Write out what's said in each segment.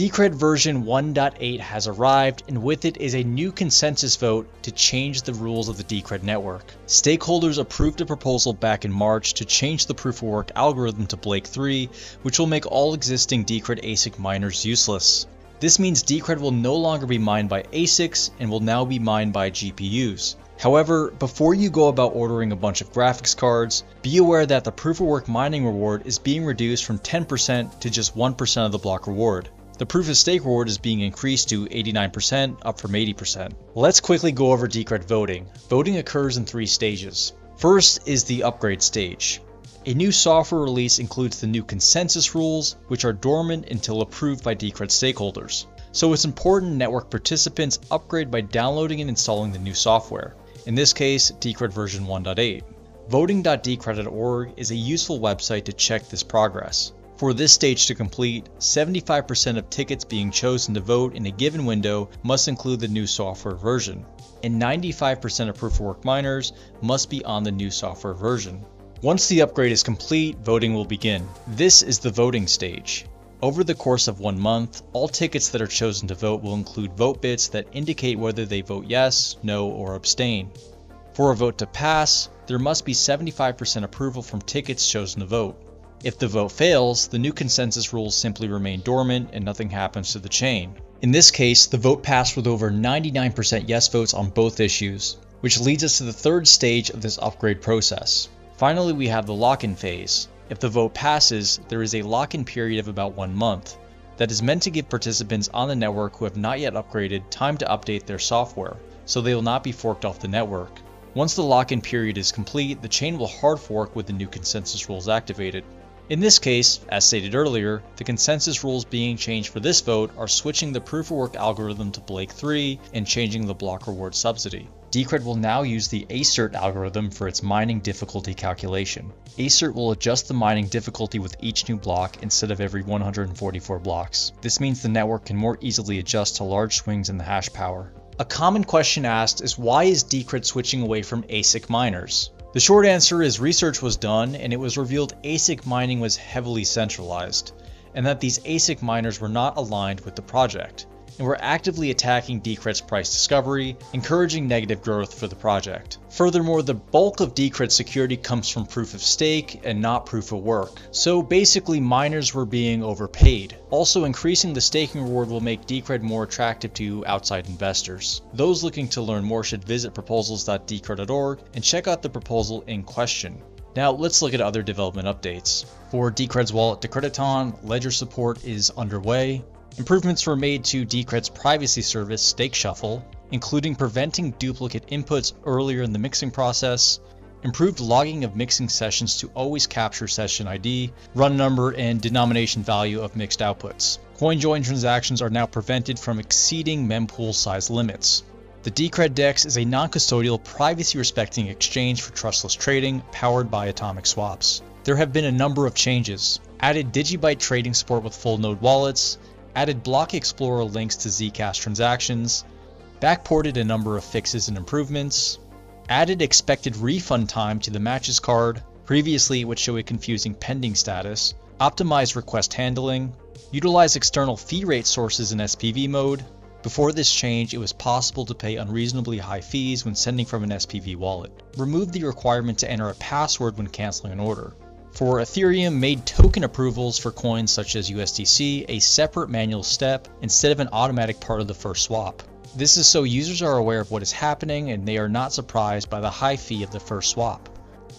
Decred version 1.8 has arrived, and with it is a new consensus vote to change the rules of the Decred network. Stakeholders approved a proposal back in March to change the proof of work algorithm to Blake 3, which will make all existing Decred ASIC miners useless. This means Decred will no longer be mined by ASICs and will now be mined by GPUs. However, before you go about ordering a bunch of graphics cards, be aware that the proof of work mining reward is being reduced from 10% to just 1% of the block reward. The proof of stake reward is being increased to 89%, up from 80%. Let's quickly go over Decred voting. Voting occurs in three stages. First is the upgrade stage. A new software release includes the new consensus rules, which are dormant until approved by Decred stakeholders. So it's important network participants upgrade by downloading and installing the new software. In this case, Decred version 1.8. Voting.decred.org is a useful website to check this progress. For this stage to complete, 75% of tickets being chosen to vote in a given window must include the new software version, and 95% of proof of work miners must be on the new software version. Once the upgrade is complete, voting will begin. This is the voting stage. Over the course of one month, all tickets that are chosen to vote will include vote bits that indicate whether they vote yes, no, or abstain. For a vote to pass, there must be 75% approval from tickets chosen to vote. If the vote fails, the new consensus rules simply remain dormant and nothing happens to the chain. In this case, the vote passed with over 99% yes votes on both issues, which leads us to the third stage of this upgrade process. Finally, we have the lock-in phase. If the vote passes, there is a lock-in period of about one month that is meant to give participants on the network who have not yet upgraded time to update their software, so they will not be forked off the network. Once the lock-in period is complete, the chain will hard fork with the new consensus rules activated. In this case, as stated earlier, the consensus rules being changed for this vote are switching the proof of work algorithm to Blake 3 and changing the block reward subsidy. Decred will now use the ASERT algorithm for its mining difficulty calculation. ASERT will adjust the mining difficulty with each new block instead of every 144 blocks. This means the network can more easily adjust to large swings in the hash power. A common question asked is why is Decred switching away from ASIC miners? The short answer is research was done and it was revealed ASIC mining was heavily centralized, and that these ASIC miners were not aligned with the project and were actively attacking Decred's price discovery, encouraging negative growth for the project. Furthermore, the bulk of Decred's security comes from proof of stake and not proof of work. So basically miners were being overpaid. Also increasing the staking reward will make Decred more attractive to outside investors. Those looking to learn more should visit proposals.decred.org and check out the proposal in question. Now let's look at other development updates. For Decred's wallet Decrediton, ledger support is underway. Improvements were made to Decred's privacy service Stake Shuffle, including preventing duplicate inputs earlier in the mixing process, improved logging of mixing sessions to always capture session ID, run number, and denomination value of mixed outputs. CoinJoin transactions are now prevented from exceeding mempool size limits. The Decred DEX is a non-custodial, privacy-respecting exchange for trustless trading powered by atomic swaps. There have been a number of changes. Added Digibyte trading support with full node wallets, added Block Explorer links to Zcash transactions, backported a number of fixes and improvements, added expected refund time to the matches card, previously it would show a confusing pending status, optimized request handling, utilized external fee rate sources in SPV mode. Before this change, it was possible to pay unreasonably high fees when sending from an SPV wallet. Removed the requirement to enter a password when canceling an order. For Ethereum, made token approvals for coins such as USDC a separate manual step instead of an automatic part of the first swap. This is so users are aware of what is happening and they are not surprised by the high fee of the first swap.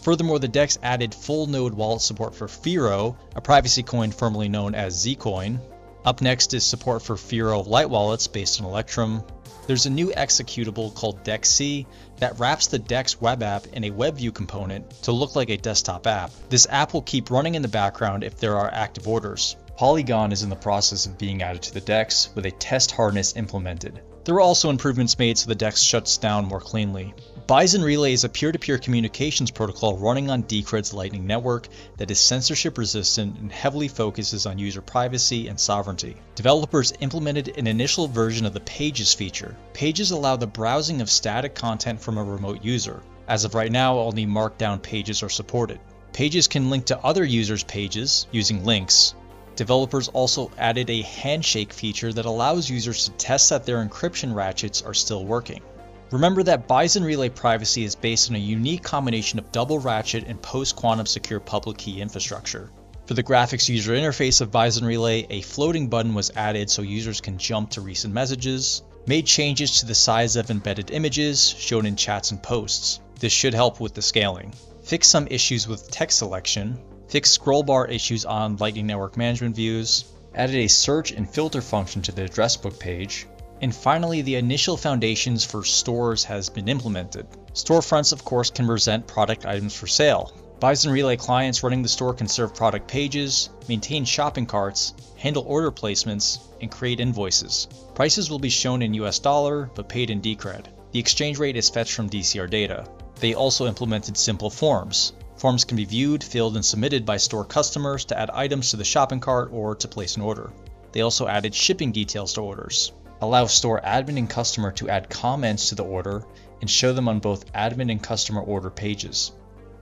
Furthermore, the DEX added full node wallet support for Firo, a privacy coin formerly known as Zcoin. Up next is support for Firo light wallets based on Electrum. There's a new executable called DEXC that wraps the DEX web app in a WebView component to look like a desktop app. This app will keep running in the background if there are active orders. Polygon is in the process of being added to the DEX with a test harness implemented. There were also improvements made so the DEX shuts down more cleanly. Bison Relay is a peer-to-peer communications protocol running on Decred's Lightning Network that is censorship resistant and heavily focuses on user privacy and sovereignty. Developers implemented an initial version of the Pages feature. Pages allow the browsing of static content from a remote user. As of right now, only markdown pages are supported. Pages can link to other users' pages using links. Developers also added a handshake feature that allows users to test that their encryption ratchets are still working. Remember that Bison Relay privacy is based on a unique combination of double ratchet and post-quantum secure public key infrastructure. For the graphics user interface of Bison Relay, a floating button was added so users can jump to recent messages, made changes to the size of embedded images shown in chats and posts. This should help with the scaling. Fix some issues with text selection, fix scroll bar issues on Lightning Network management views, added a search and filter function to the address book page, and finally, the initial foundations for stores has been implemented. Storefronts, of course, can present product items for sale. Bison Relay clients running the store can serve product pages, maintain shopping carts, handle order placements, and create invoices. Prices will be shown in US dollar, but paid in Decred. The exchange rate is fetched from DCR data. They also implemented simple forms. Forms can be viewed, filled, and submitted by store customers to add items to the shopping cart or to place an order. They also added shipping details to orders allow store admin and customer to add comments to the order and show them on both admin and customer order pages.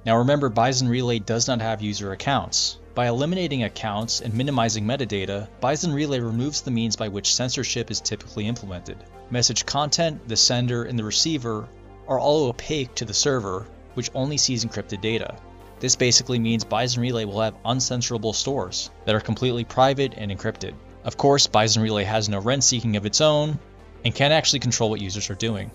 Now remember Bison Relay does not have user accounts. By eliminating accounts and minimizing metadata, Bison Relay removes the means by which censorship is typically implemented. Message content, the sender, and the receiver are all opaque to the server, which only sees encrypted data. This basically means Bison Relay will have uncensorable stores that are completely private and encrypted. Of course, Bison Relay has no rent seeking of its own, and can't actually control what users are doing.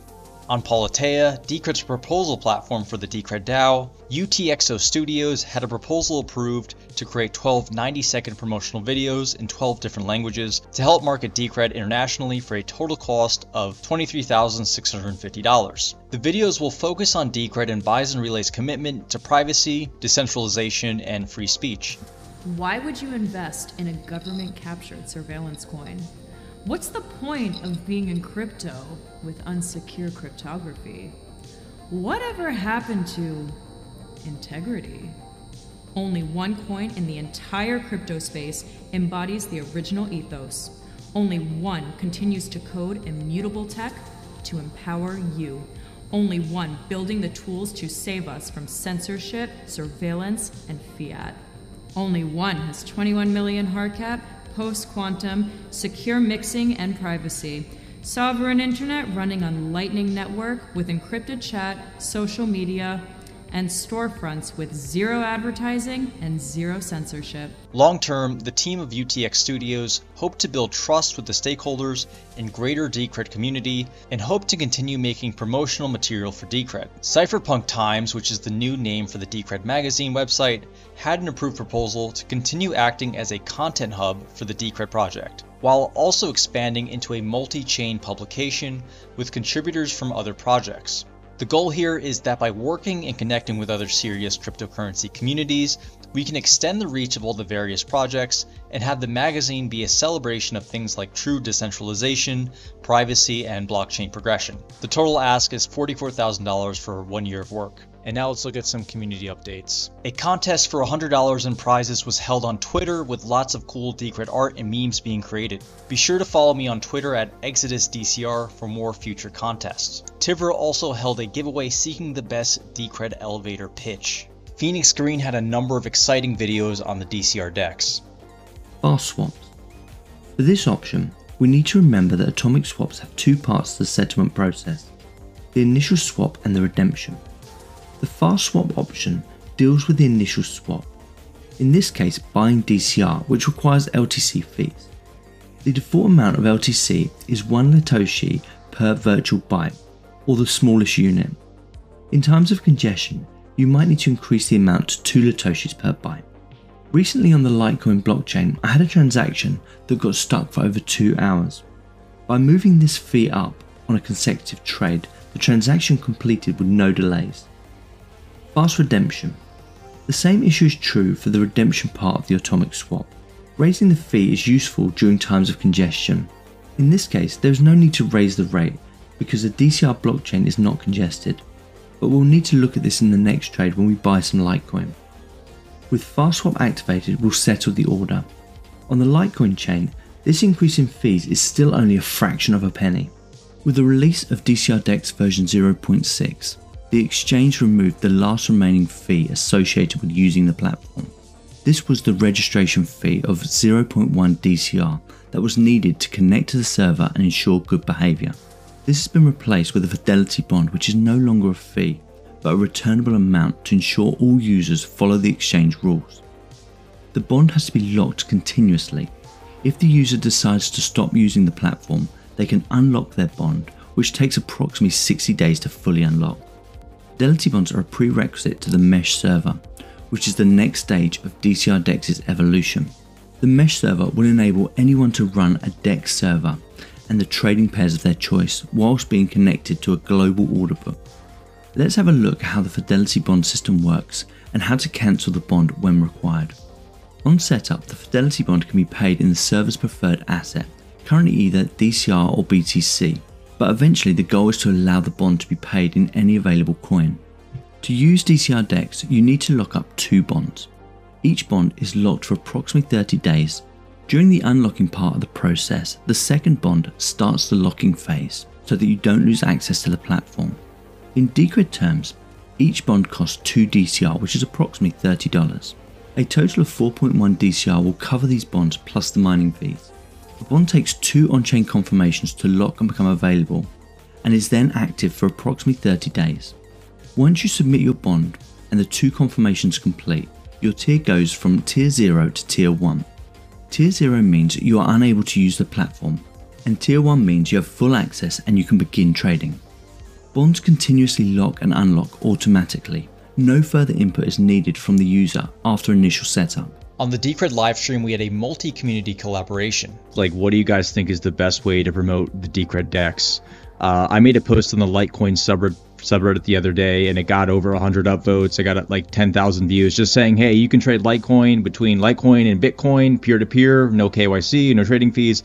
On Politeia, Decred's proposal platform for the Decred DAO, UTXO Studios had a proposal approved to create 12 90 second promotional videos in 12 different languages to help market Decred internationally for a total cost of $23,650. The videos will focus on Decred and Bison Relay's commitment to privacy, decentralization, and free speech. Why would you invest in a government captured surveillance coin? What's the point of being in crypto with unsecure cryptography? Whatever happened to integrity? Only one coin in the entire crypto space embodies the original ethos. Only one continues to code immutable tech to empower you. Only one building the tools to save us from censorship, surveillance, and fiat. Only one has 21 million hard cap, post quantum, secure mixing, and privacy. Sovereign internet running on Lightning Network with encrypted chat, social media, and storefronts with zero advertising and zero censorship. Long term, the team of UTX Studios hope to build trust with the stakeholders and greater Decred community and hope to continue making promotional material for Decred. Cypherpunk Times, which is the new name for the Decred magazine website, had an approved proposal to continue acting as a content hub for the Decred project while also expanding into a multi-chain publication with contributors from other projects. The goal here is that by working and connecting with other serious cryptocurrency communities, we can extend the reach of all the various projects and have the magazine be a celebration of things like true decentralization, privacy, and blockchain progression. The total ask is $44,000 for one year of work. And now let's look at some community updates. A contest for $100 in prizes was held on Twitter with lots of cool Decred art and memes being created. Be sure to follow me on Twitter at ExodusDCR for more future contests. Tivra also held a giveaway seeking the best Decred elevator pitch. Phoenix Green had a number of exciting videos on the DCR DEX. Fast swaps. For this option, we need to remember that atomic swaps have two parts to the settlement process, the initial swap and the redemption. The fast swap option deals with the initial swap, in this case buying DCR which requires LTC fees. The default amount of LTC is 1 litoshi per virtual byte, or the smallest unit. In times of congestion, you might need to increase the amount to 2 litoshis per byte. Recently on the Litecoin blockchain, I had a transaction that got stuck for over 2 hours. By moving this fee up on a consecutive trade, the transaction completed with no delays. Fast redemption. The same issue is true for the redemption part of the atomic swap. Raising the fee is useful during times of congestion. In this case, there is no need to raise the rate because the DCR blockchain is not congested, but we'll need to look at this in the next trade when we buy some Litecoin. With fast swap activated, we'll settle the order. On the Litecoin chain, this increase in fees is still only a fraction of a penny. With the release of DCR DEX version 0.6, the exchange removed the last remaining fee associated with using the platform. This was the registration fee of 0.1 DCR that was needed to connect to the server and ensure good behavior. This has been replaced with a Fidelity bond, which is no longer a fee, but a returnable amount to ensure all users follow the exchange rules. The bond has to be locked continuously. If the user decides to stop using the platform, they can unlock their bond, which takes approximately 60 days to fully unlock. Fidelity bonds are a prerequisite to the mesh server, which is the next stage of DCR DEX's evolution. The mesh server will enable anyone to run a DEX server and the trading pairs of their choice whilst being connected to a global order book. Let's have a look at how the Fidelity bond system works and how to cancel the bond when required. On setup, the Fidelity bond can be paid in the server's preferred asset, currently either DCR or BTC, but eventually the goal is to allow the bond to be paid in any available coin. To use DCR DEX, you need to lock up two bonds. Each bond is locked for approximately 30 days. During the unlocking part of the process, the second bond starts the locking phase so that you don't lose access to the platform. In Decred terms, each bond costs 2 DCR, which is approximately $30. A total of 4.1 DCR will cover these bonds plus the mining fees. The bond takes two on chain confirmations to lock and become available, and is then active for approximately 30 days. Once you submit your bond and the two confirmations complete, your tier goes from tier 0 to tier 1. Tier 0 means you are unable to use the platform, and tier 1 means you have full access and you can begin trading. Bonds continuously lock and unlock automatically. No further input is needed from the user after initial setup. On the Decred livestream, we had a multi-community collaboration. Like, what do you guys think is the best way to promote the Decred DEX? Uh, I made a post on the Litecoin subreddit, subreddit the other day, and it got over 100 upvotes. I got uh, like 10,000 views, just saying, "Hey, you can trade Litecoin between Litecoin and Bitcoin, peer-to-peer, no KYC, no trading fees."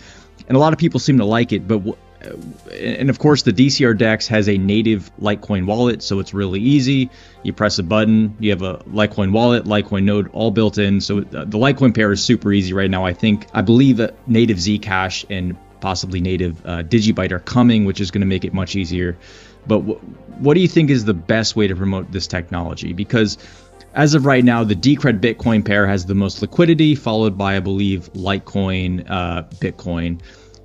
And a lot of people seem to like it, but uh, and of course the DCR DEX has a native Litecoin wallet, so it's really easy. You press a button, you have a Litecoin wallet, Litecoin node, all built in. So uh, the Litecoin pair is super easy right now. I think I believe that native Zcash and possibly native uh, Digibyte are coming, which is going to make it much easier. But what do you think is the best way to promote this technology? Because as of right now, the Decred Bitcoin pair has the most liquidity, followed by, I believe, Litecoin, uh, Bitcoin.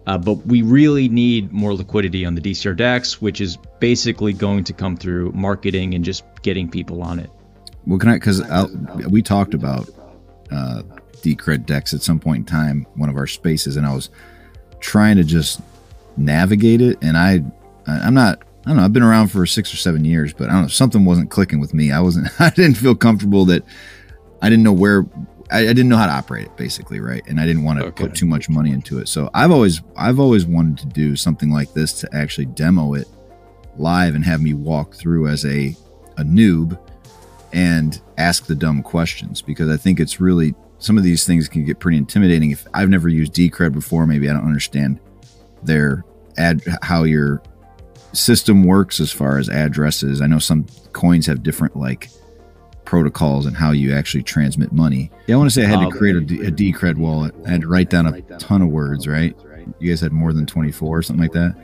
Uh, but we really need more liquidity on the DCR DEX, which is basically going to come through marketing and just getting people on it. Well, can I? Because we talked about uh, Decred DEX at some point in time, one of our spaces, and I was trying to just navigate it, and I, I'm not. I don't know. I've been around for six or seven years, but I don't know. Something wasn't clicking with me. I wasn't. I didn't feel comfortable that I didn't know where I, I, didn't know how to operate it basically, right? And I didn't want to okay. put too much money into it. So I've always I've always wanted to do something like this to actually demo it live and have me walk through as a a noob and ask the dumb questions because I think it's really some of these things can get pretty intimidating. If I've never used Decred before, maybe I don't understand their ad how your system works as far as addresses. I know some coins have different like protocols and how you actually transmit money. Yeah, I want to say I had to oh, create a, a Decred wallet. I had to write down a ton of words, right? You guys had more than 24 or something like that?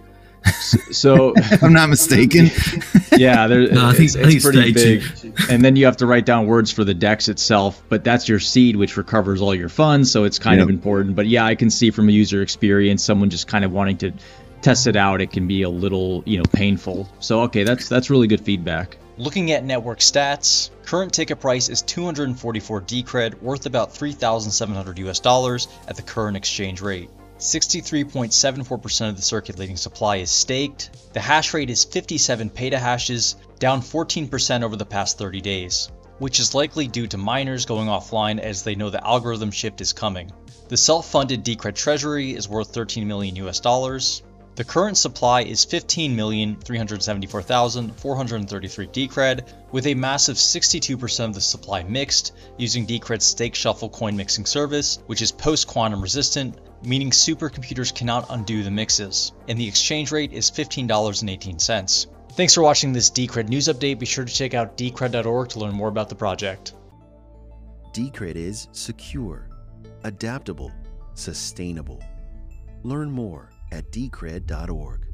So I'm not mistaken. yeah, there, no, I think, it's, it's pretty big. and then you have to write down words for the DEX itself, but that's your seed, which recovers all your funds. So it's kind yep. of important. But yeah, I can see from a user experience, someone just kind of wanting to test it out, it can be a little, you know, painful. So okay, that's that's really good feedback. Looking at network stats, current ticket price is 244 Decred, worth about 3,700 US dollars at the current exchange rate. 63.74% of the circulating supply is staked. The hash rate is 57 petahashes, down 14% over the past 30 days, which is likely due to miners going offline as they know the algorithm shift is coming. The self-funded Decred treasury is worth 13 million US dollars. The current supply is 15,374,433 Decred, with a massive 62% of the supply mixed, using Decred's Stake Shuffle coin mixing service, which is post-quantum resistant, meaning supercomputers cannot undo the mixes, and the exchange rate is $15.18. Thanks for watching this Decred news update. Be sure to check out decred.org to learn more about the project. Decred is secure, adaptable, sustainable. Learn more at decred.org.